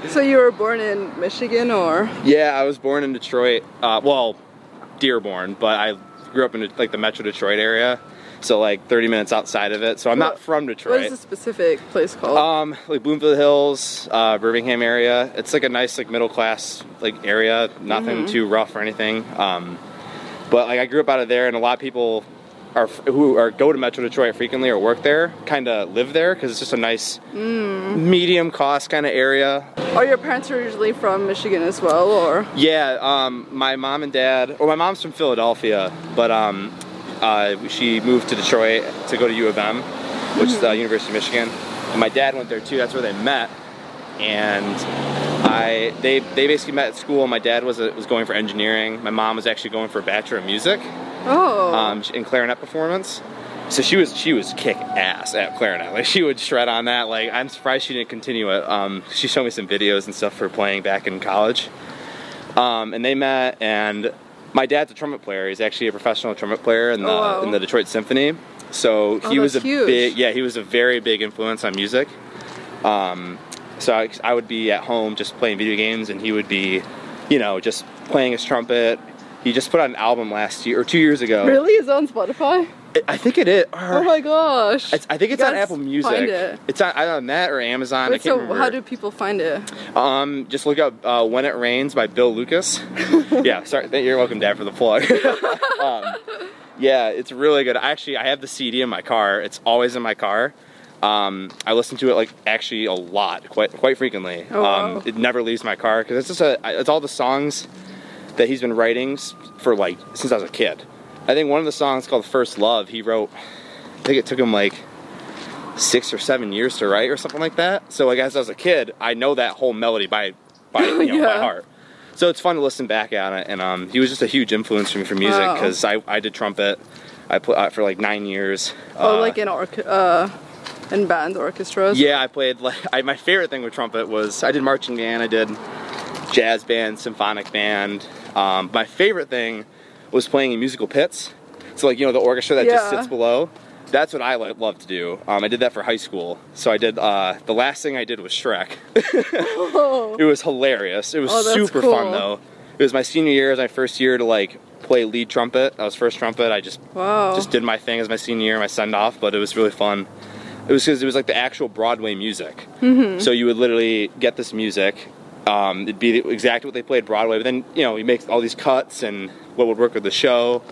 So you were born in Michigan or? Yeah, I was born in Detroit. Uh, well, Dearborn, but I grew up in like the Metro Detroit area, so like 30 minutes outside of it. So I'm What- not from Detroit. What is the specific place called? Um, like Bloomfield Hills, uh, Birmingham area. It's like a nice like middle class like area. Nothing too rough or anything. Um, but like I grew up out of there, and a lot of people are who are go to Metro Detroit frequently or work there, kind of live there because it's just a nice medium cost kind of area. Are your parents originally from Michigan as well, or? Yeah, um, my mom and dad, or my mom's from Philadelphia, but um, uh, she moved to Detroit to go to U of M, which is the University of Michigan. And my dad went there too. That's where they met. And I, they, they basically met at school. My dad was a, was going for engineering. My mom was actually going for a bachelor of music Oh. um, in clarinet performance. So she was she was kick ass at clarinet. Like she would shred on that. Like I'm surprised she didn't continue it. Um, she showed me some videos and stuff for playing back in college. Um, and they met, and my dad's a trumpet player. He's actually a professional trumpet player in the Oh, in the Detroit Symphony. So Oh, he was a huge. big yeah he was a very big influence on music. Um, so I, I would be at home just playing video games, and he would be, you know, just playing his trumpet. He just put out an album last year or two years ago. really? Is on Spotify? I think it is. Oh my gosh. I think it's on Apple Music. Find it. It's on, either on that or Amazon. I Wait, so how do people find it? um, just look up uh, "When It Rains" by Bill Lucas. yeah, sorry. You're welcome, Dad, for the plug. um, yeah, it's really good. I actually I have the CD in my car. It's always in my car. Um, I listen to it like actually a lot, quite quite frequently. Oh, wow. um, it never leaves my car because it's just a it's all the songs that he's been writing for like since I was a kid. I think one of the songs called "First Love" he wrote. I think it took him like six or seven years to write or something like that. So like as I was a kid, I know that whole melody by by you know, by heart. So it's fun to listen back at it, and um, he was just a huge influence for me for music Wow. because I, I did trumpet. I put uh, for like nine years. oh, Uh, like in orc- uh, in band orchestras. yeah, I played like I, my favorite thing with trumpet was I did marching band, I did jazz band, symphonic band. Um, my favorite thing was playing in musical pits. So like you know the orchestra that just sits below. That's what I love to do. Um, I did that for high school. So I did. Uh, the last thing I did was Shrek. Oh. it was hilarious. It was Oh, super cool. fun though. It was my senior year, it was my first year to like play lead trumpet. I was first trumpet. I just Wow. just did my thing as my senior year, my send off, but it was really fun. It was because it was like the actual Broadway music. Mm-hmm. So you would literally get this music. Um, it'd be exactly what they played Broadway, but then you know he makes all these cuts and what would work with the show,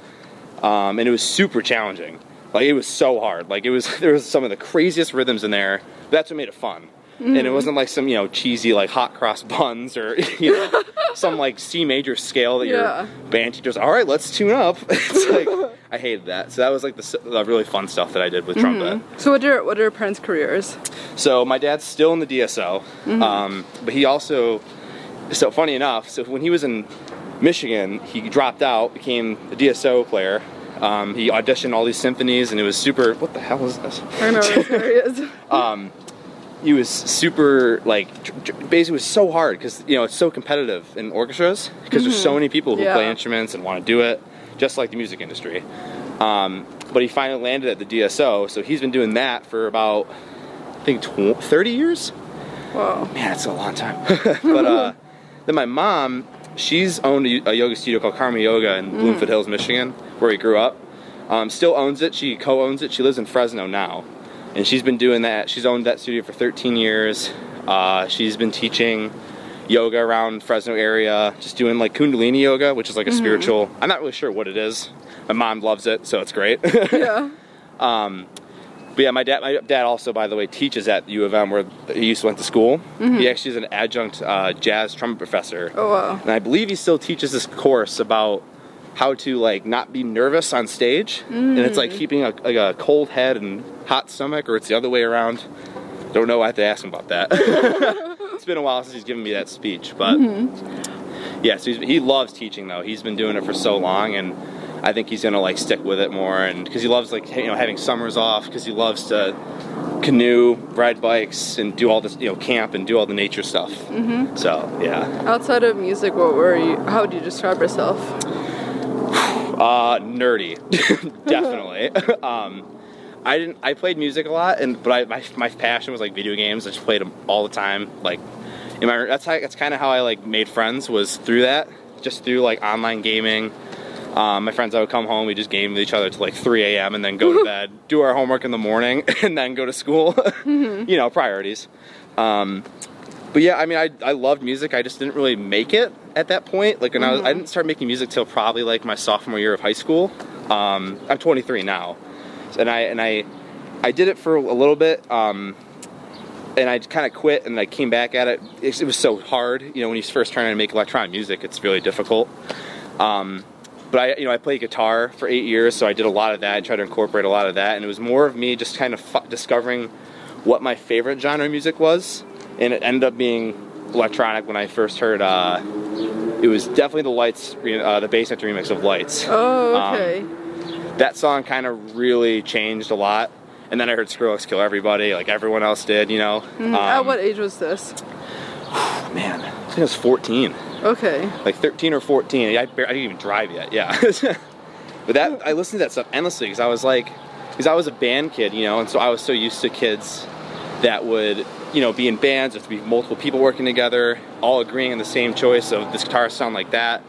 um, and it was super challenging. Like it was so hard. Like it was there was some of the craziest rhythms in there. That's what made it fun. And Mm-hmm. it wasn't like some you know cheesy like hot cross buns or you know some like C major scale that Yeah. your band teacher's all right let's tune up. it's like I hated that. So that was like the, the really fun stuff that I did with trumpet. so what are what are your parents' careers? So my dad's still in the DSO, um, but he also. So funny enough, so when he was in Michigan, he dropped out, became a DSO player. Um, he auditioned all these symphonies, and it was super. What the hell is this? I don't know what this is. He was super like basically was so hard because you know it's so competitive in orchestras because there's so many people who Yeah. play instruments and want to do it, just like the music industry. Um, but he finally landed at the DSO, so he's been doing that for about I think tw- 30 years. Wow. Man, that's a long time. but uh, then my mom, she's owned a, a yoga studio called Karma Yoga in Bloomfield Hills, Michigan, where he grew up. Um, still owns it. She co-owns it. She lives in Fresno now, and she's been doing that. She's owned that studio for 13 years. Uh, she's been teaching yoga around Fresno area, just doing like Kundalini yoga, which is like a spiritual. I'm not really sure what it is. My mom loves it, so it's great. Yeah. Um, But yeah, my dad, my dad also, by the way, teaches at U of M where he used to went to school. He actually is an adjunct uh, jazz trumpet professor, Oh wow. and I believe he still teaches this course about how to like not be nervous on stage, and it's like keeping a, like a cold head and hot stomach, or it's the other way around. Don't know. I have to ask him about that. It's been a while since he's given me that speech, but yeah, so he's, he loves teaching though. He's been doing it for so long, and I think he's gonna like stick with it more, and because he loves like you know having summers off, because he loves to canoe, ride bikes, and do all this you know camp and do all the nature stuff. Mm-hmm. So yeah, Outside of music, what were you? How would you describe yourself? Uh, nerdy, definitely. um, I didn't. I played music a lot, and but I, my my passion was like video games. I just played them all the time. Like, in my that's how, that's kind of how I like made friends was through that, just through like online gaming. Um, my friends, I would come home, we just game with each other till like 3 a.m. and then go to bed, do our homework in the morning, and then go to school. you know, priorities. Um, but yeah, I mean, I, I loved music. I just didn't really make it at that point. Like, when I, was, I didn't start making music till probably like my sophomore year of high school. Um, I'm 23 now, and I and I I did it for a little bit. Um, and I kind of quit, and I came back at it. it. It was so hard, you know, when you first trying to make electronic music, it's really difficult. Um, but I, you know, I played guitar for eight years, so I did a lot of that and tried to incorporate a lot of that. And it was more of me just kind of f- discovering what my favorite genre of music was, and it ended up being electronic when I first heard. Uh, it was definitely the Lights, uh, the Bassnectar remix of Lights. Oh, Um, okay. That song kind of really changed a lot. And then I heard Skrillex kill everybody, like everyone else did, you know. Mhm. At Um, what age was this? Man, I think I was 14. Okay. like 13 or 14. I, bar- I didn't even drive yet. Yeah. but that I listened to that stuff endlessly because I was like, because I was a band kid, you know, and so I was so used to kids that would, you know, be in bands, there to be multiple people working together, all agreeing on the same choice of this guitar sound like that,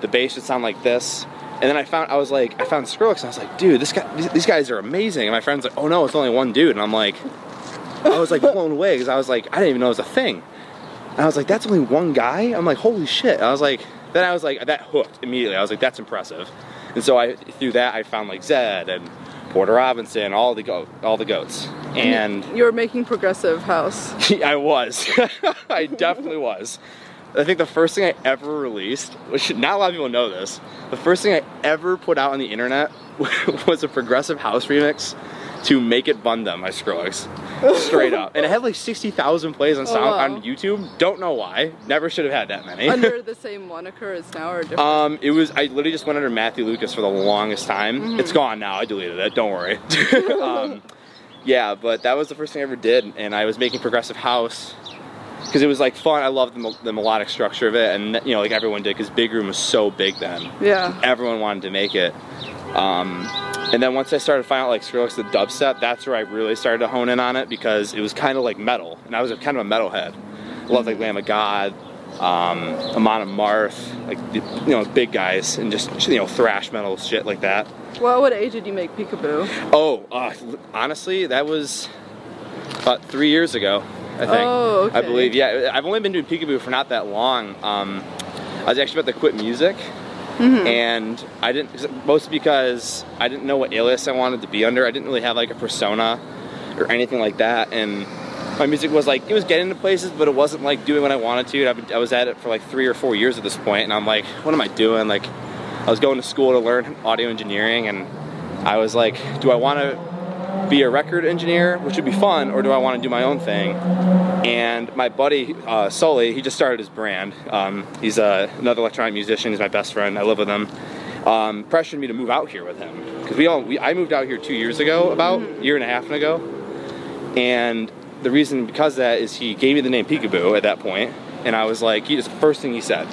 the bass should sound like this. And then I found I was like I found Skrillex and I was like, dude, this guy, these, these guys are amazing. And my friend's like, oh no, it's only one dude. And I'm like, I was like blown away because I was like, I didn't even know it was a thing. And I was like, that's only one guy? I'm like, holy shit. I was like, then I was like, that hooked immediately. I was like, that's impressive. And so I, through that, I found like Zedd and Porter Robinson, all the go, all the goats. And You were making progressive house. I was. I definitely was. I think the first thing I ever released, which not a lot of people know this, the first thing I ever put out on the internet was a progressive house remix to Make It Bun Dem by Skrillex. Straight up. And it had like 60,000 plays on, sound, wow. on YouTube. Don't know why. Never should have had that many. Under the same moniker as now or different? Um, it was. I literally just went under Matthew Lucas for the longest time. It's gone now. I deleted it. Don't worry. um, yeah, but that was the first thing I ever did, and I was making progressive house because it was like fun. I loved the, the melodic structure of it, and you know, like everyone did, because Big Room was so big then. yeah. Everyone wanted to make it. Um, and then once I started finding out like Skrillex the dubstep, that's where I really started to hone in on it because it was kind of like metal, and I was a, kind of a metalhead. I loved like Lamb of God, um, Amon Amarth, like you know big guys, and just you know thrash metal shit like that. Well, what age did you make Peekaboo? Oh, uh, honestly, that was about three years ago. I think. Oh, I believe. Yeah, I've only been doing Peekaboo for not that long. Um, I was actually about to quit music, Mm-hmm. and I didn't. Mostly because I didn't know what alias I wanted to be under. I didn't really have like a persona or anything like that, and my music was like it was getting to places, but it wasn't like doing what I wanted to. I've I was at it for like three or four years at this point, and I'm like, what am I doing? Like, I was going to school to learn audio engineering, and I was like, do I want to be a record engineer, which would be fun, or do I want to do my own thing? And my buddy uh, Sully, he just started his brand. Um, he's uh, another electronic musician. He's my best friend. I live with him. Um, pressured me to move out here with him because we all we, I moved out here two years ago, about a year and a half ago, and the reason because of that is he gave me the name Peekaboo at that point, and I was like, he just the first thing he said.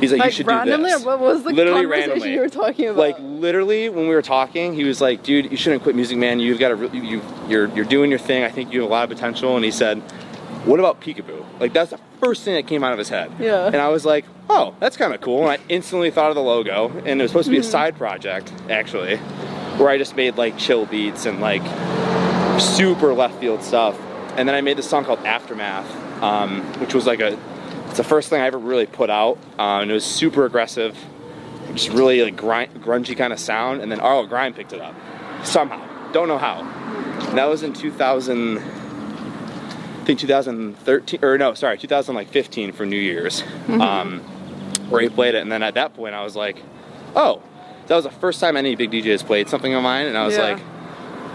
He's like, you should randomly, do or this. what was the Literally conversation randomly. you were talking about? Like literally, when we were talking, he was like, "Dude, you shouldn't quit music, man. You've got to, re- you, you're, you're doing your thing. I think you have a lot of potential." And he said, "What about Peekaboo?" Like that's the first thing that came out of his head. Yeah. And I was like, "Oh, that's kind of cool." And I instantly thought of the logo, and it was supposed to be Mm-hmm. a side project actually, where I just made like chill beats and like super left field stuff. And then I made this song called Aftermath, um, which was like a, it's the first thing I ever really put out, uh, and it was super aggressive, just really like grind, grungy kind of sound. And then Arlo Grind picked it up somehow, don't know how. And that was in 2000, I think 2013 or no, sorry, 2015 for New Year's, um, where he played it. And then at that point, I was like, oh, that was the first time any big DJs played something of mine, and I was Yeah. like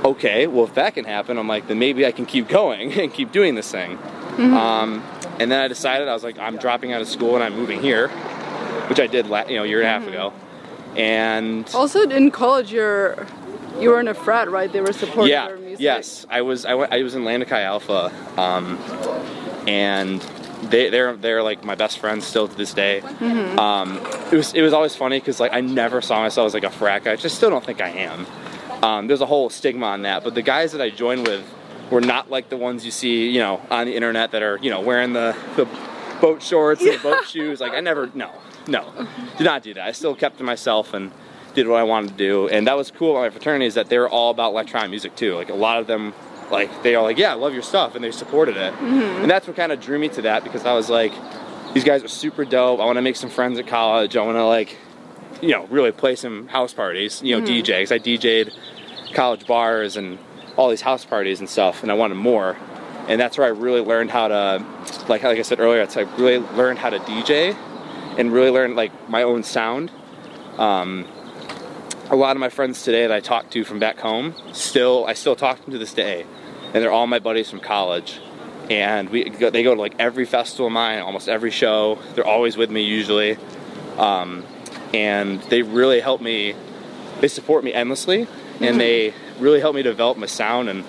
okay, well, if that can happen, I'm like, then maybe I can keep going and keep doing this thing. Um, And then I decided I was like, I'm dropping out of school and I'm moving here, which I did, you know, a year and a half Mm-hmm. ago. And Also, in college, you're you were in a frat, right? They were supporting yeah, your music. yes, I was. I, went, I was in Lambda Chi Alpha, um, and they they're they're like my best friends still to this day. Mm-hmm. Um, it was it was always funny because like I never saw myself as like a frat guy. I just still don't think I am. Um, there's a whole stigma on that, but the guys that I joined with were not like the ones you see, you know, on the internet that are you know wearing the the boat shorts and the boat shoes. Like I never, no, no, did not do that. I still kept to myself and did what I wanted to do. And that was cool about my fraternity is that they were all about electronic music too. Like a lot of them, like they are like, yeah, I love your stuff, and they supported it. Mm-hmm. And that's what kind of drew me to that because I was like, these guys are super dope. I want to make some friends at college. I want to like, you know, really play some house parties. You know, mm-hmm. DJ because I DJ'd college bars and all these house parties and stuff, and I wanted more. And that's where I really learned how to, like, like I said earlier, it's like really learned how to DJ, and really learned like my own sound. Um, a lot of my friends today that I talked to from back home, still I still talk to them to this day, and they're all my buddies from college. And we go, they go to like every festival of mine, almost every show. They're always with me usually, um, and they really help me. They support me endlessly, and they really helped me develop my sound and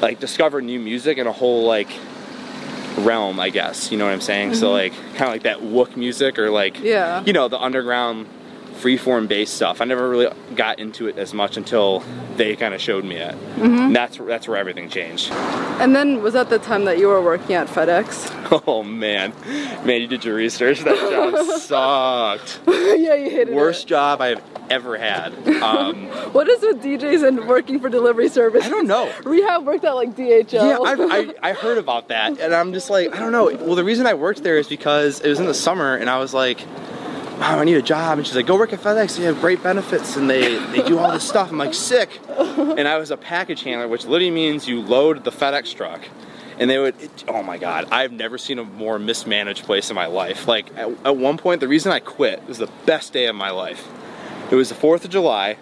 like discover new music in a whole like realm, I guess. You know what I'm saying? So mm-hmm. like kind of like that wook music or like Yeah. you know the underground freeform bass stuff. I never really got into it as much until they kind of showed me it. And that's that's where everything changed. And then was that the time that you were working at FedEx? Oh man, man, you did your research. That job sucked. yeah, you hated it. Worst it. job I've ever had. Um, What is with DJs and working for delivery service? I don't know. Rehab worked at like DHL. Yeah, I've, I, I heard about that, and I'm just like, I don't know. Well, the reason I worked there is because it was in the summer, and I was like, Mom, I need a job. And she's like, Go work at FedEx. They have great benefits, and they, they do all this stuff. I'm like, Sick. And I was a package handler, which literally means you load the FedEx truck. And they would, it, oh my God, I've never seen a more mismanaged place in my life. Like, at, at one point, the reason I quit was the best day of my life. It was the 4th of July.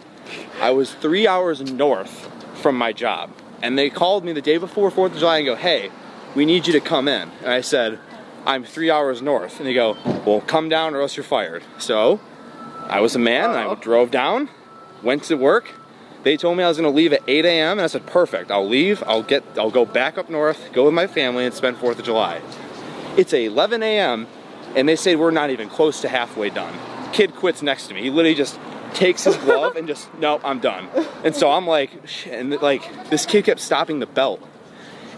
I was three hours north from my job. And they called me the day before 4th of July and go, hey, we need you to come in. And I said, I'm three hours north. And they go, well, come down or else you're fired. So I was a man I Oh. drove down, went to work. They told me I was going to leave at 8 a.m. and I said, perfect. I'll leave. I'll get. I'll go back up north, go with my family, and spend 4th of July. It's 11 a.m. and they say we're not even close to halfway done. Kid quits next to me. He literally just takes his glove and just nope, I'm done. And so I'm like, shit. And like this kid kept stopping the belt.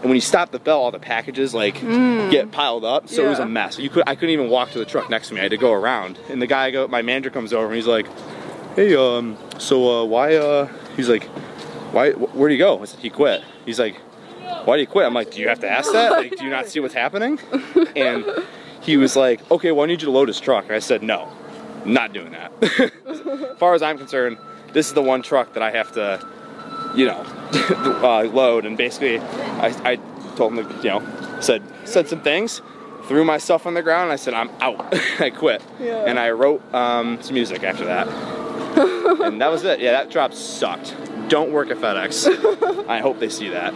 And when you stop the bell, all the packages like get piled up. So it was a mess. You could I couldn't even walk to the truck next to me. I had to go around. And the guy go my manager comes over and he's like, Hey, um, so uh why uh he's like, Why wh- where'd he go? I said, he quit. He's like, Why did he quit? I'm like, Do you have to ask that? Like, do you not see what's happening? And he was like, Okay, well I need you to load his truck. And I said, No, not doing that. as far as I'm concerned, this is the one truck that I have to you know, uh, load. And basically, I, I told him, to, you know, said said some things, threw myself on the ground, and I said, I'm out. I quit. Yeah. And I wrote um, some music after that. and that was it. Yeah, that job sucked. Don't work at FedEx. I hope they see that.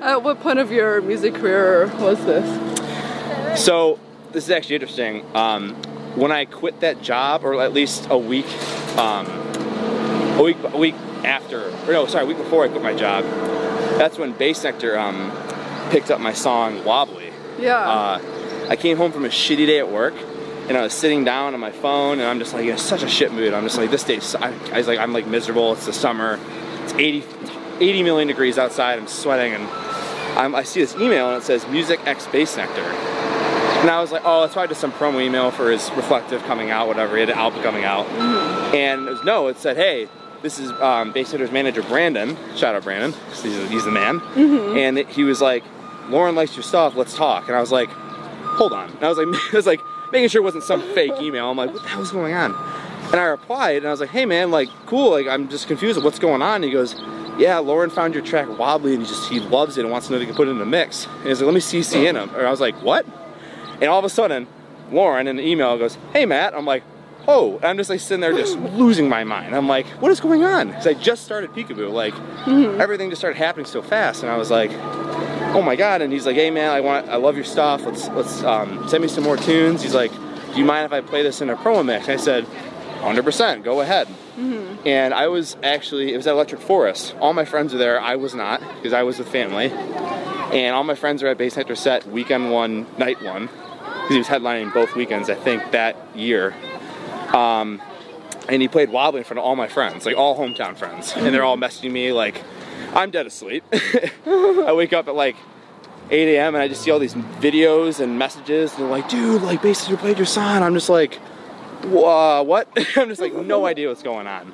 At what point of your music career was this? So this is actually interesting. Um, when I quit that job, or at least a week, um, a week, a week after, or no, sorry, a week before I quit my job, that's when Bassnectar um, picked up my song "Wobbly." Yeah. Uh, I came home from a shitty day at work, and I was sitting down on my phone, and I'm just like in such a shit mood. I'm just like, this day, I, I was like, I'm like miserable. It's the summer. It's 80, 80 million degrees outside. I'm sweating, and I'm, I see this email, and it says "Music X Bassnectar." And I was like, oh, it's probably just some promo email for his Reflective coming out, whatever. He had an album coming out. And it was, no, it said, hey, this is um, Bassnectar's manager, Brandon. Shout out, Brandon. He's, he's the man. And it- he was like, Lorin likes your stuff. Let's talk. And I was like, hold on. And I was like, I was like making sure it wasn't some fake email. I'm like, what the hell's going on? And I replied, and I was like, hey man, like, cool. Like, I'm just confused. What's going on? And he goes, yeah, Lorin found your track wobbly, and he just he loves it and wants to know if he can put it in the mix. And he's like, let me CC in him. And I was like, what? And all of a sudden, Lorin in the email goes, hey Matt. I'm like, oh. And I'm just like sitting there just losing my mind. I'm like, what is going on? Because I just started Peekaboo. Like, everything just started happening so fast. And I was like, oh my god, and he's like, hey man, I want, I love your stuff. Let's let's um, send me some more tunes. He's like, do you mind if I play this in a promo mix? I said, 100%, go ahead. Mm-hmm. And I was actually, it was at Electric Forest. All my friends were there. I was not because I was with family. And all my friends were at Bassnectar set weekend one, night one, because he was headlining both weekends, I think, that year. Um, and he played Wobbly in front of all my friends, like all hometown friends. And they're all messaging me like, I'm dead asleep. I wake up at like 8 a.m. and I just see all these videos and messages. And they're like, dude, like Bassnectar played your song. I'm just like, uh, what? I'm just like, no idea what's going on.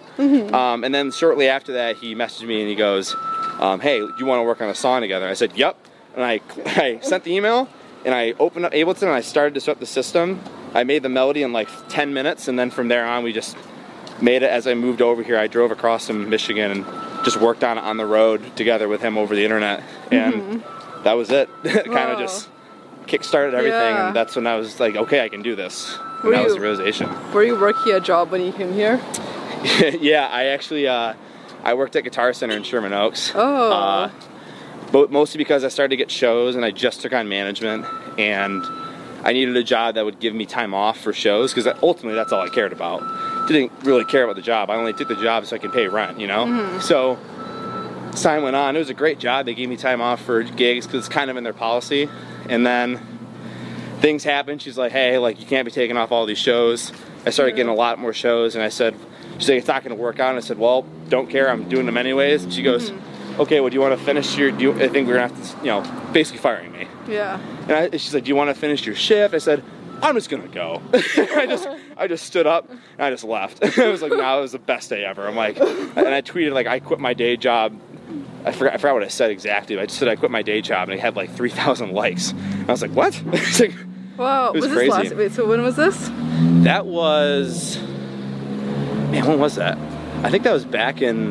Um, and then shortly after that, he messaged me and he goes, um, hey, do you want to work on a song together? I said, yep. And I, I sent the email and I opened up Ableton and I started to set the system. I made the melody in like 10 minutes and then from there on, we just made it as I moved over here. I drove across from Michigan and just worked on it on the road together with him over the internet. And mm-hmm. that was it. kind of just kickstarted everything. Yeah. And that's when I was like, okay, I can do this. And that you, was the realization. Were you working a job when you came here? yeah, I actually uh, I worked at Guitar Center in Sherman Oaks. Oh. Uh, but mostly because I started to get shows and I just took on management and I needed a job that would give me time off for shows because ultimately that's all I cared about. Didn't really care about the job. I only took the job so I could pay rent, you know. Mm-hmm. So as time went on, it was a great job. They gave me time off for gigs because it's kind of in their policy. And then things happened. She's like, hey, like you can't be taking off all these shows. I started getting a lot more shows, and I said, she's like, it's not going to work out. And I said, well, don't care. I'm doing them anyways. And she goes, mm-hmm. Okay, well, do you want to finish your? Do you, I think we're gonna have to, you know, basically firing me. Yeah. And I, she's like, do you want to finish your shift? I said. I'm just gonna go. I just I just stood up and I just left. I was like, no, nah, it was the best day ever. I'm like, and I tweeted like I quit my day job I forgot, I forgot what I said exactly. I just said I quit my day job and I had like 3,000 likes. And I was like, what? it's like, Wow, was, was crazy. Last, wait, so when was this? That was, man, when was that? I think that was back in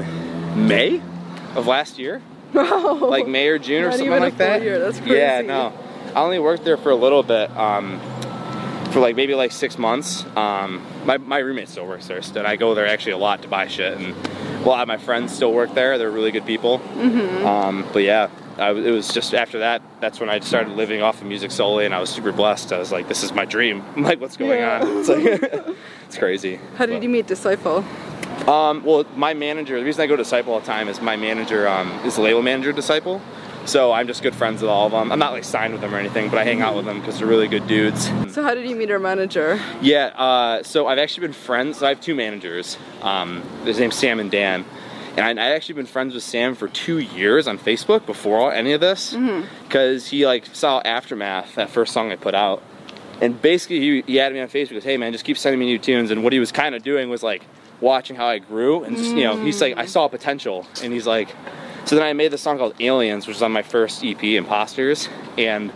May of last year. Like May or June or something like that. Year. That's crazy. Yeah, no. I only worked there for a little bit, um, for like maybe like six months. Um, my, my roommate still works there, and I go there actually a lot to buy shit. And a lot of my friends still work there. They're really good people. Mm-hmm. Um, but yeah, I, it was just after that, that's when I started living off of music solely, and I was super blessed. I was like, this is my dream. I'm like, what's going yeah. on? It's like, it's crazy. How did but, you meet Disciple? Um, well, my manager, the reason I go to Disciple all the time is my manager um, is the label manager Disciple. So I'm just good friends with all of them. I'm not like signed with them or anything, but I hang out with them because they're really good dudes. So how did you meet our manager? Yeah, uh, so I've actually been friends. So I have two managers. Um, his name's Sam and Dan and I, would actually been friends with Sam for two years on Facebook before any of this, because mm-hmm. he like saw Aftermath, that first song I put out, and basically he, he added me on Facebook. Goes, hey man, just keep sending me new tunes. And what he was kind of doing was like watching how I grew, and just, you know, he's like, I saw potential, and he's like, so then I made this song called Aliens, which was on my first EP, Imposters, and.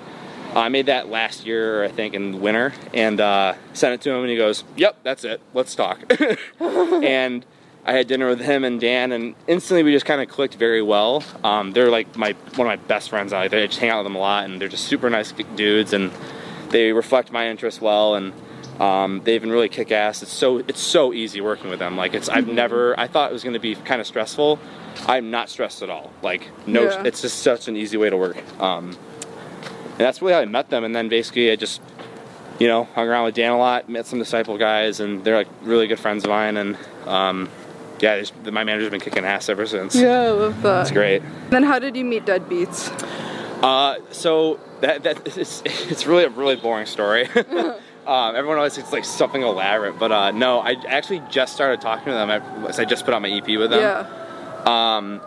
I made that last year, I think, in winter, and uh, sent it to him, and he goes, "Yep, that's it. Let's talk." and I had dinner with him and Dan, and instantly we just kind of clicked very well. Um, they're like my one of my best friends. I, I just hang out with them a lot, and they're just super nice dudes, and they reflect my interests well, and um, they've been really kick ass. It's so it's so easy working with them. Like it's I've mm-hmm. never I thought it was going to be kind of stressful. I'm not stressed at all. Like no, yeah. it's just such an easy way to work. Um, and that's really how I met them, and then basically I just you know hung around with Dan a lot, met some disciple guys, and they're like really good friends of mine, and um, yeah, my manager's been kicking ass ever since. Yeah, I love that. It's great. Then how did you meet Deadbeats? Uh, so that that it's, it's really a really boring story. um, everyone always thinks like something elaborate, but uh, no, I actually just started talking to them. I, I just put out my EP with them. Yeah. Um,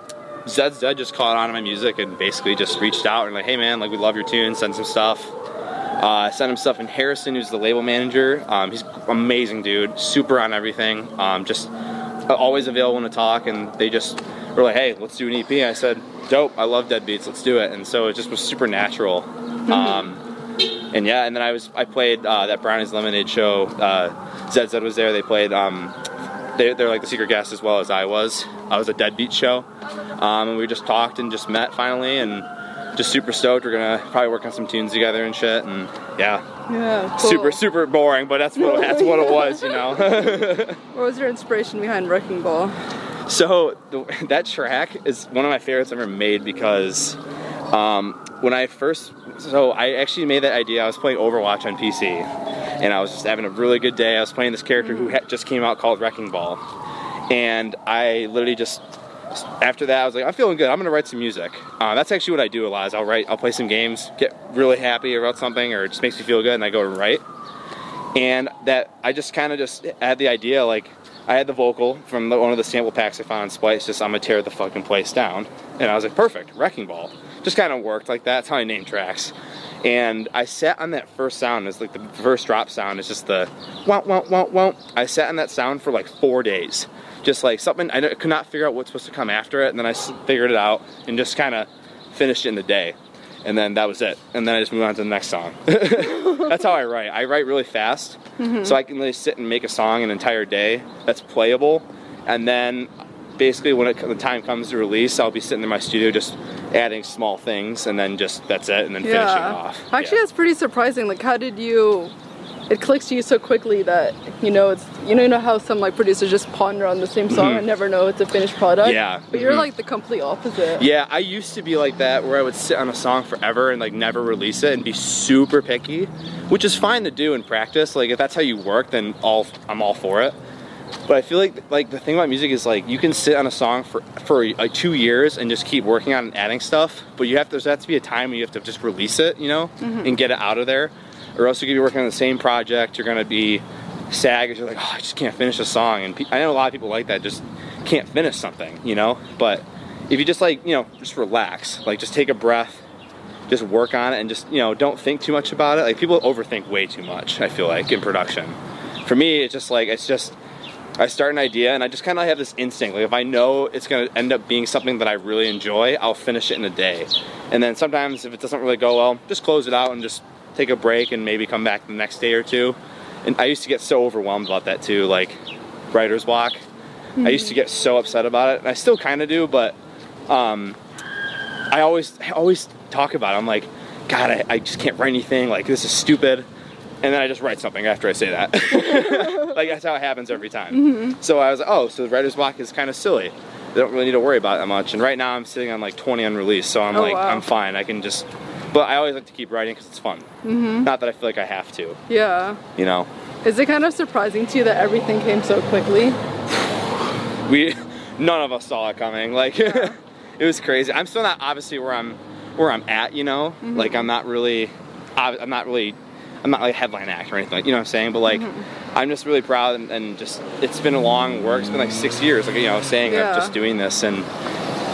Zeds Dead just caught on to my music and basically just reached out and like, hey man, like we love your tune, send some stuff. Uh, sent him stuff. And Harrison, who's the label manager, um, he's amazing dude, super on everything. Um, just always available to talk, and they just were like, "Hey, let's do an EP." I said, "Dope! I love Deadbeats, Let's do it." And so it just was super natural. Mm-hmm. Um, and yeah, and then I was I played uh, that Brownies Lemonade show. Uh, Zed Zed was there. They played. Um, they, they're like the secret guest as well as I was. I was a Deadbeat show, um, and we just talked and just met finally, and just super stoked. We're gonna probably work on some tunes together and shit, and yeah. Yeah. Cool. Super super boring, but that's what that's what it was, you know. what was your inspiration behind Wrecking Ball? So the, that track is one of my favorites ever made because um, when I first, so I actually made that idea. I was playing Overwatch on PC, and I was just having a really good day. I was playing this character who just came out called Wrecking Ball, and I literally just after that I was like, I'm feeling good. I'm gonna write some music. Uh, that's actually what I do a lot. Is I'll write, I'll play some games, get really happy about something, or it just makes me feel good, and I go and write. And that I just kind of just had the idea like. I had the vocal from the, one of the sample packs I found on Splice, just I'm gonna tear the fucking place down. And I was like, perfect, Wrecking Ball just kind of worked like that. That's how I name tracks. And I sat on that first sound. It's like the first drop sound. It's just the womp womp womp womp. I sat on that sound for like four days, just like something I could not figure out what's supposed to come after it. And then I figured it out and just kind of finished it in the day. And then that was it. And then I just moved on to the next song. that's how I write. I write really fast, mm-hmm. so I can really sit and make a song an entire day that's playable. And then basically when it, the time comes to release, I'll be sitting in my studio just adding small things, and then just that's it, and then yeah. finishing off. Actually, yeah. that's pretty surprising. Like, how did you? It clicks to you so quickly that you know it's you know you know how some like producers just ponder on the same song mm-hmm. and never know it's a finished product. Yeah. But you're mm-hmm. like the complete opposite. Yeah, I used to be like that where I would sit on a song forever and like never release it and be super picky, which is fine to do in practice. Like if that's how you work, then all I'm all for it. But I feel like like the thing about music is like you can sit on a song for for like two years and just keep working on and adding stuff. But you have to, there has to be a time when you have to just release it, you know, mm-hmm. and get it out of there, or else you're gonna be working on the same project. You're gonna be sad because you're like, oh, I just can't finish a song. And pe- I know a lot of people like that, just can't finish something, you know. But if you just like you know just relax, like just take a breath, just work on it, and just you know don't think too much about it. Like people overthink way too much. I feel like in production. For me, it's just like it's just I start an idea and I just kind of have this instinct. Like if I know it's going to end up being something that I really enjoy, I'll finish it in a day. And then sometimes if it doesn't really go well, just close it out and just take a break and maybe come back the next day or two. And I used to get so overwhelmed about that too, like writer's block. Mm-hmm. I used to get so upset about it, and I still kind of do, but um, I always I always talk about it. I'm like, God, I, I just can't write anything. Like this is stupid and then I just write something after I say that. like that's how it happens every time. Mm-hmm. So I was like, oh, so the writer's block is kind of silly. They don't really need to worry about it that much. And right now I'm sitting on like 20 unreleased, so I'm oh, like, wow. I'm fine. I can just. But I always like to keep writing because it's fun. Mm-hmm. Not that I feel like I have to. Yeah. You know. Is it kind of surprising to you that everything came so quickly? we, none of us saw it coming. Like, yeah. it was crazy. I'm still not obviously where I'm, where I'm at. You know, mm-hmm. like I'm not really, I'm not really I'm not like a headline act or anything, like, you know what I'm saying? But like, mm-hmm. I'm just really proud and, and, just it's been a long work. It's been like six years, like you know, saying yeah. of just doing this, and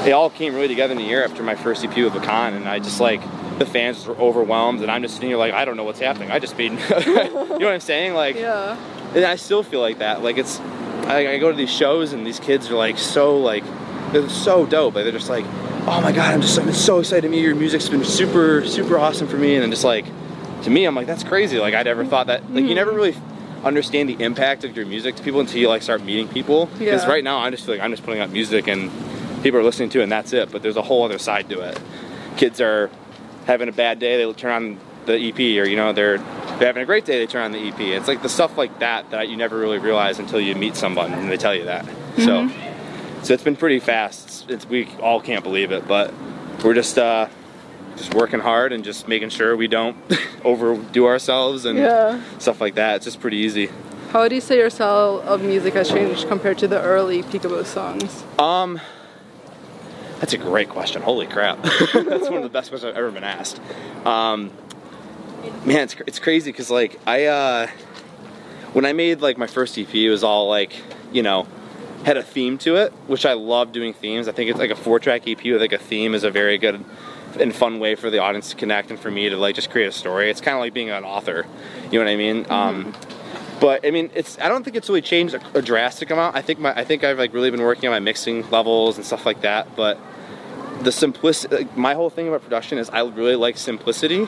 it all came really together in a year after my first EP with Bakan, and I just like the fans were overwhelmed, and I'm just sitting here like I don't know what's happening. I just made, you know what I'm saying? Like, yeah. And I still feel like that. Like it's, I, I go to these shows and these kids are like so like, they're so dope. Like they're just like, oh my god, I'm just I'm so excited to meet your music's been super super awesome for me, and I'm just like to me, I'm like, that's crazy. Like, I never thought that. Like, mm-hmm. you never really understand the impact of your music to people until you like start meeting people. Because yeah. right now, I just feel like I'm just putting out music and people are listening to it, and that's it. But there's a whole other side to it. Kids are having a bad day, they turn on the EP, or you know, they're they're having a great day, they turn on the EP. It's like the stuff like that that you never really realize until you meet someone and they tell you that. Mm-hmm. So, so it's been pretty fast. It's, it's, we all can't believe it, but we're just. Uh, just working hard and just making sure we don't overdo ourselves and yeah. stuff like that. It's just pretty easy. How would you say your style of music has changed compared to the early Peekaboo songs? Um, that's a great question. Holy crap, that's one of the best questions I've ever been asked. Um, man, it's it's crazy because like I uh, when I made like my first EP, it was all like you know had a theme to it, which I love doing themes. I think it's like a four track EP with like a theme is a very good and fun way for the audience to connect and for me to like just create a story. It's kind of like being an author. You know what I mean? Mm-hmm. Um, but I mean, it's I don't think it's really changed a, a, drastic amount. I think my I think I've like really been working on my mixing levels and stuff like that. But the simplicity, like, my whole thing about production is I really like simplicity.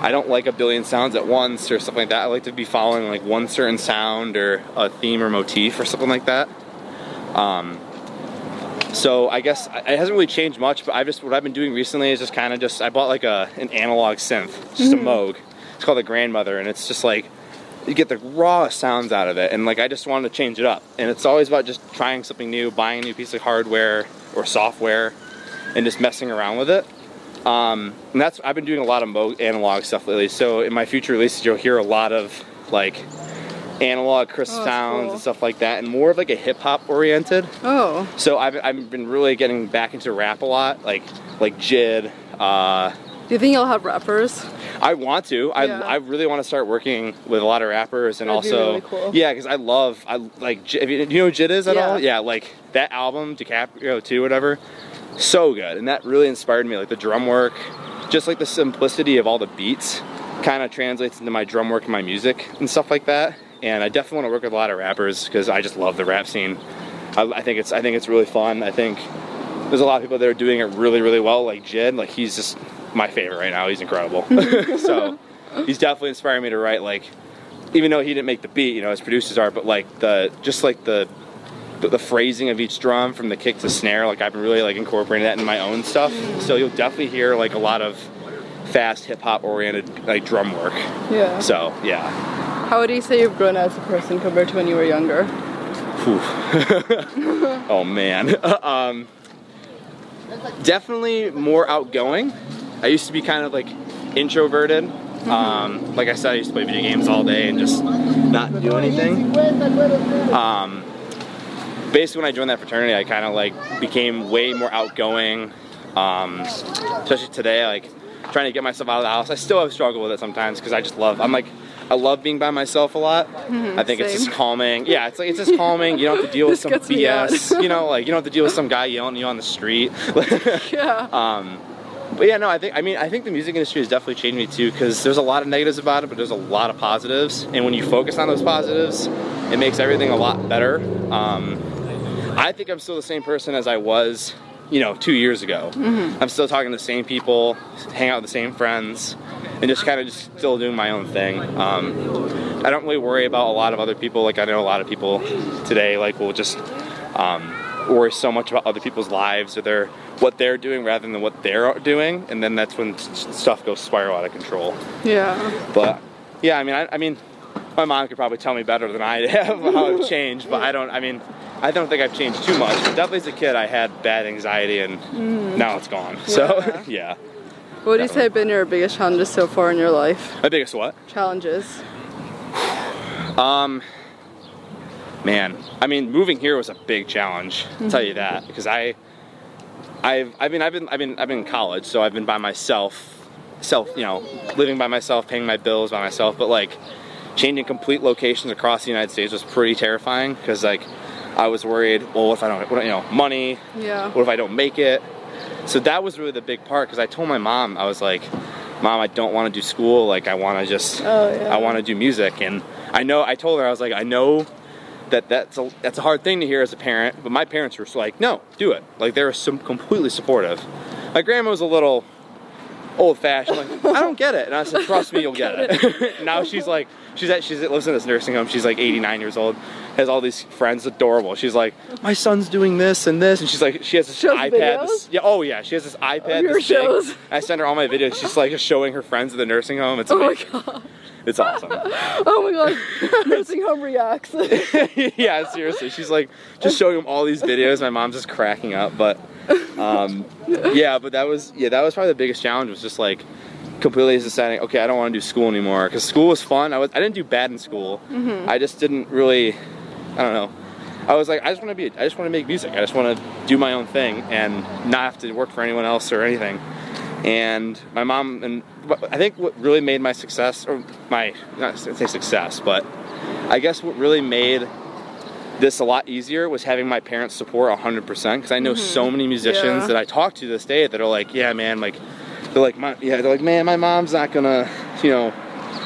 I don't like a billion sounds at once or something like that. I like to be following like one certain sound or a theme or motif or something like that. Um, so I guess it hasn't really changed much, but I've just what I've been doing recently is just kind of just I bought like a an analog synth, just mm-hmm. a Moog. It's called the Grandmother, and it's just like you get the raw sounds out of it, and like I just wanted to change it up. And it's always about just trying something new, buying a new piece of hardware or software, and just messing around with it. Um, and that's I've been doing a lot of Moog analog stuff lately. So in my future releases, you'll hear a lot of like analog crisp Oh, sounds cool. and stuff like that, and more of like a hip hop oriented. Oh, So I've, I've been really getting back into rap a lot, like like Jid. Uh, do you think you'll have rappers? I want to. I, Yeah. I really want to start working with a lot of rappers and That'd be also really cool. yeah, because I love I like J- you, you know Jid is at Yeah. all? Yeah, like that album DiCaprio 2 whatever, so good, and that really inspired me. Like the drum work, just like the simplicity of all the beats, kind of translates into my drum work and my music and stuff like that. And I definitely want to work with a lot of rappers because I just love the rap scene. I, I think it's I think it's really fun. I think there's a lot of people that are doing it really really well. Like Jid, like he's just my favorite right now. He's incredible. so he's definitely inspiring me to write like even though he didn't make the beat, you know, his producers are, but like the just like the the, the phrasing of each drum from the kick to snare, like I've been really like incorporating that in my own stuff. So you'll definitely hear like a lot of fast hip hop oriented like drum work. Yeah. So yeah. How would you say you've grown as a person compared to when you were younger? Oh man. um, definitely more outgoing. I used to be kind of like introverted. Um, like I said, I used to play video games all day and just not do anything. Um, basically, when I joined that fraternity, I kind of like became way more outgoing. Um, especially today, like trying to get myself out of the house. I still have struggled with it sometimes because I just love. I'm like. I love being by myself a lot. I think it's just calming. Yeah, it's like it's just calming. You don't have to deal with some gets me out. BS. you know, like you don't have to deal with some guy yelling at you on the street. Yeah. um, but yeah, no, I think I mean I think the music industry has definitely changed me too because there's a lot of negatives about it, but there's a lot of positives. And when you focus on those positives, it makes everything a lot better. Um, I think I'm still the same person as I was, you know, two years ago. I'm still talking to the same people, hang out with the same friends, and just kind of just still doing my own thing. Um, I don't really worry about a lot of other people. Like I know a lot of people today, like will just um, worry so much about other people's lives or their what they're doing rather than what they're doing, and then that's when stuff goes spiral out of control. Yeah. But yeah, I mean, I, I mean, my mom could probably tell me better than I have how I've changed. But I don't. I mean, I don't think I've changed too much. But definitely as a kid, I had bad anxiety, and now it's gone. So Yeah. What do you say have been your biggest challenges so far in your life? My biggest what? Challenges. Um, man, I mean, moving here was a big challenge. I'll tell you that because I, I've, I mean, I've been, I've been, I've been in college, so I've been by myself, self, you know, living by myself, paying my bills by myself. But like, changing complete locations across the United States was pretty terrifying because like, I was worried. Well, what if I don't, what, you know, money. Yeah. What if I don't make it? So that was really the big part because I told my mom, I was like, Mom, I don't want to do school. Like, I want to just, Oh, yeah. I want to do music. And I know, I told her, I was like, I know that that's a, that's a hard thing to hear as a parent, but my parents were like, no, do it. Like, they were some completely supportive. My grandma was a little old fashioned. Like, I don't get it. And I said, trust me, you'll get it. now she's like, she's at, she's lives in this nursing home. She's like 89 years old, has all these friends, adorable. She's like, my son's doing this and this, and she's like, she has this Shows iPad. This, yeah, oh yeah, she has this iPad. your this shows? I send her all my videos. She's like showing her friends at the nursing home. It's Oh my god. It's awesome. Oh my god. Nursing home reacts. yeah, seriously. She's like just showing them all these videos. My mom's just cracking up. But um, yeah, but that was yeah, that was probably the biggest challenge was just like completely deciding, okay, I don't want to do school anymore because school was fun. I was I didn't do bad in school. I just didn't really, I don't know. I was like, I just want to be, I just want to make music. I just want to do my own thing and not have to work for anyone else or anything. And my mom and I think what really made my success, or my not say success, but I guess what really made this a lot easier was having my parents support 100% because I know so mm-hmm. many musicians Yeah. that I talk to this day that are like, yeah, man, like they're like, my, yeah, they're like, man, my mom's not gonna, you know,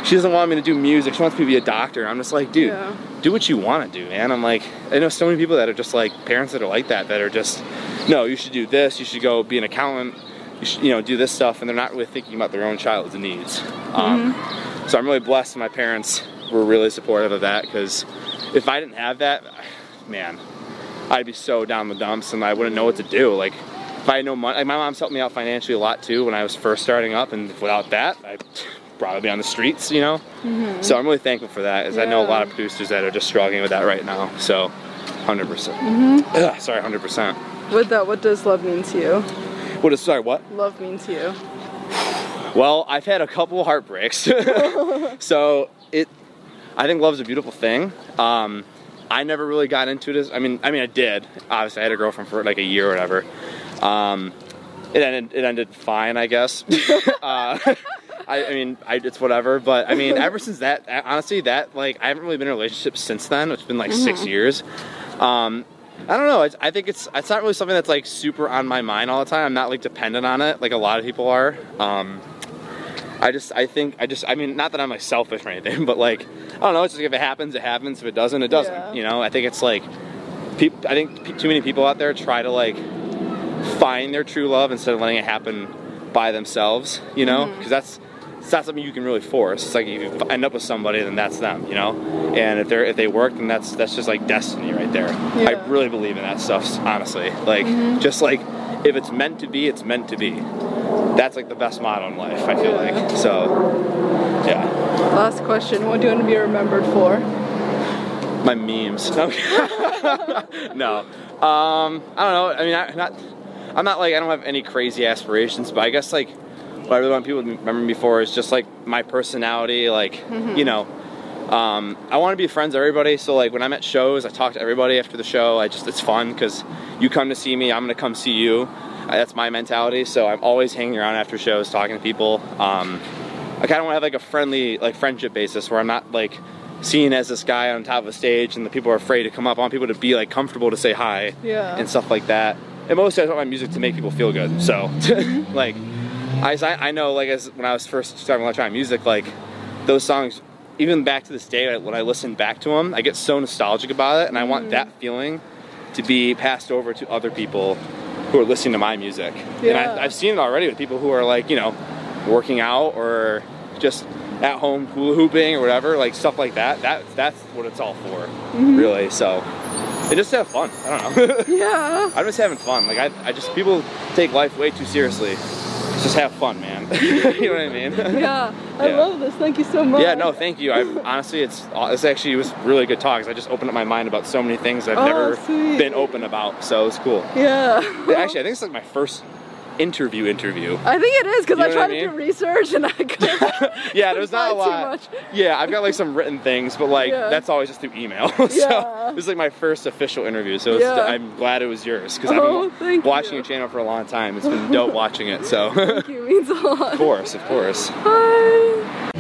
she doesn't want me to do music. She wants me to be a doctor. I'm just like, dude, Yeah. do what you want to do, man. I'm like, I know so many people that are just like parents that are like that, that are just, no, you should do this. You should go be an accountant. You should, you know, do this stuff, and they're not really thinking about their own child's needs. Um, so I'm really blessed. that My parents were really supportive of that because if I didn't have that, man, I'd be so down the dumps and I wouldn't know what to do. Like, if I had no money, like my mom's helped me out financially a lot too when I was first starting up, and without that, I'd probably be on the streets, you know. So I'm really thankful for that, as I know a lot of producers that are just struggling with that right now. So, 100%. percent Ugh, sorry, 100%. With that, what does love mean to you? What is sorry? What? love mean to you? Well, I've had a couple heartbreaks, so it. I think love's a beautiful thing. Um, I never really got into this. I mean, I mean, I did. Obviously, I had a girlfriend for like a year or whatever. Um, it ended. It ended fine, I guess. uh, I, I, mean, I, it's whatever. But I mean, ever since that, honestly, that like I haven't really been in a relationship since then. It's been like mm-hmm. six years. Um, I don't know. I think it's it's not really something that's like super on my mind all the time. I'm not like dependent on it like a lot of people are. Um, I just I think I just I mean not that I'm like selfish or anything, but like I don't know. It's just like if it happens, it happens. If it doesn't, it doesn't. Yeah. You know. I think it's like people. I think too many people out there try to like find their true love instead of letting it happen by themselves. You know, because mm-hmm. that's it's not something you can really force. It's like if you end up with somebody, then that's them, you know. And if they're if they work, then that's that's just like destiny right there. Yeah. I really believe in that stuff, honestly. Like mm-hmm. just like if it's meant to be, it's meant to be. That's like the best motto in life. I feel yeah. like so. Yeah. Last question: What do you want to be remembered for? My memes. No. no. Um, I don't know. I mean, I, not. I'm not like I don't have any crazy aspirations, but I guess like what I really want people to remember me for is just like my personality. Like, mm-hmm. you know, um, I want to be friends with everybody. So like when I'm at shows, I talk to everybody after the show. I just it's fun because you come to see me, I'm gonna come see you. That's my mentality. So I'm always hanging around after shows, talking to people. Um, I kind of want to have like a friendly like friendship basis where I'm not like seen as this guy on top of a stage and the people are afraid to come up. I want people to be like comfortable to say hi yeah. and stuff like that. And mostly I want my music to make people feel good. So like I, I know, like, as when I was first starting electronic music, like, those songs, even back to this day, when I listen back to them, I get so nostalgic about it, and I want mm-hmm. that feeling to be passed over to other people who are listening to my music. Yeah. And I, have seen it already with people who are, like, you know, working out or just at home hula hooping or whatever, like, stuff like that. That That's what it's all for, mm-hmm. really. So. And just have fun. I don't know. yeah. I'm just having fun. Like I, I just people take life way too seriously just have fun, man. you know what I mean? yeah, I yeah. love this. Thank you so much. Yeah, no, thank you. I honestly, it's uh, it's actually it was really good talks. I just opened up my mind about so many things I've oh, never sweet. been open about. So it's cool. Yeah. Actually, I think it's like my first interview interview. I think it is because I tried to mean? do research and I couldn't. yeah, there's not a lot. Yeah, I've got like some written things, but like yeah. that's always just through email. so yeah. this is like my first official interview. So yeah. I'm glad it was yours because oh, I've been oh, watching you. your channel for a long time. It's been dope watching it. So thank you means a lot. Of course, of course. Bye.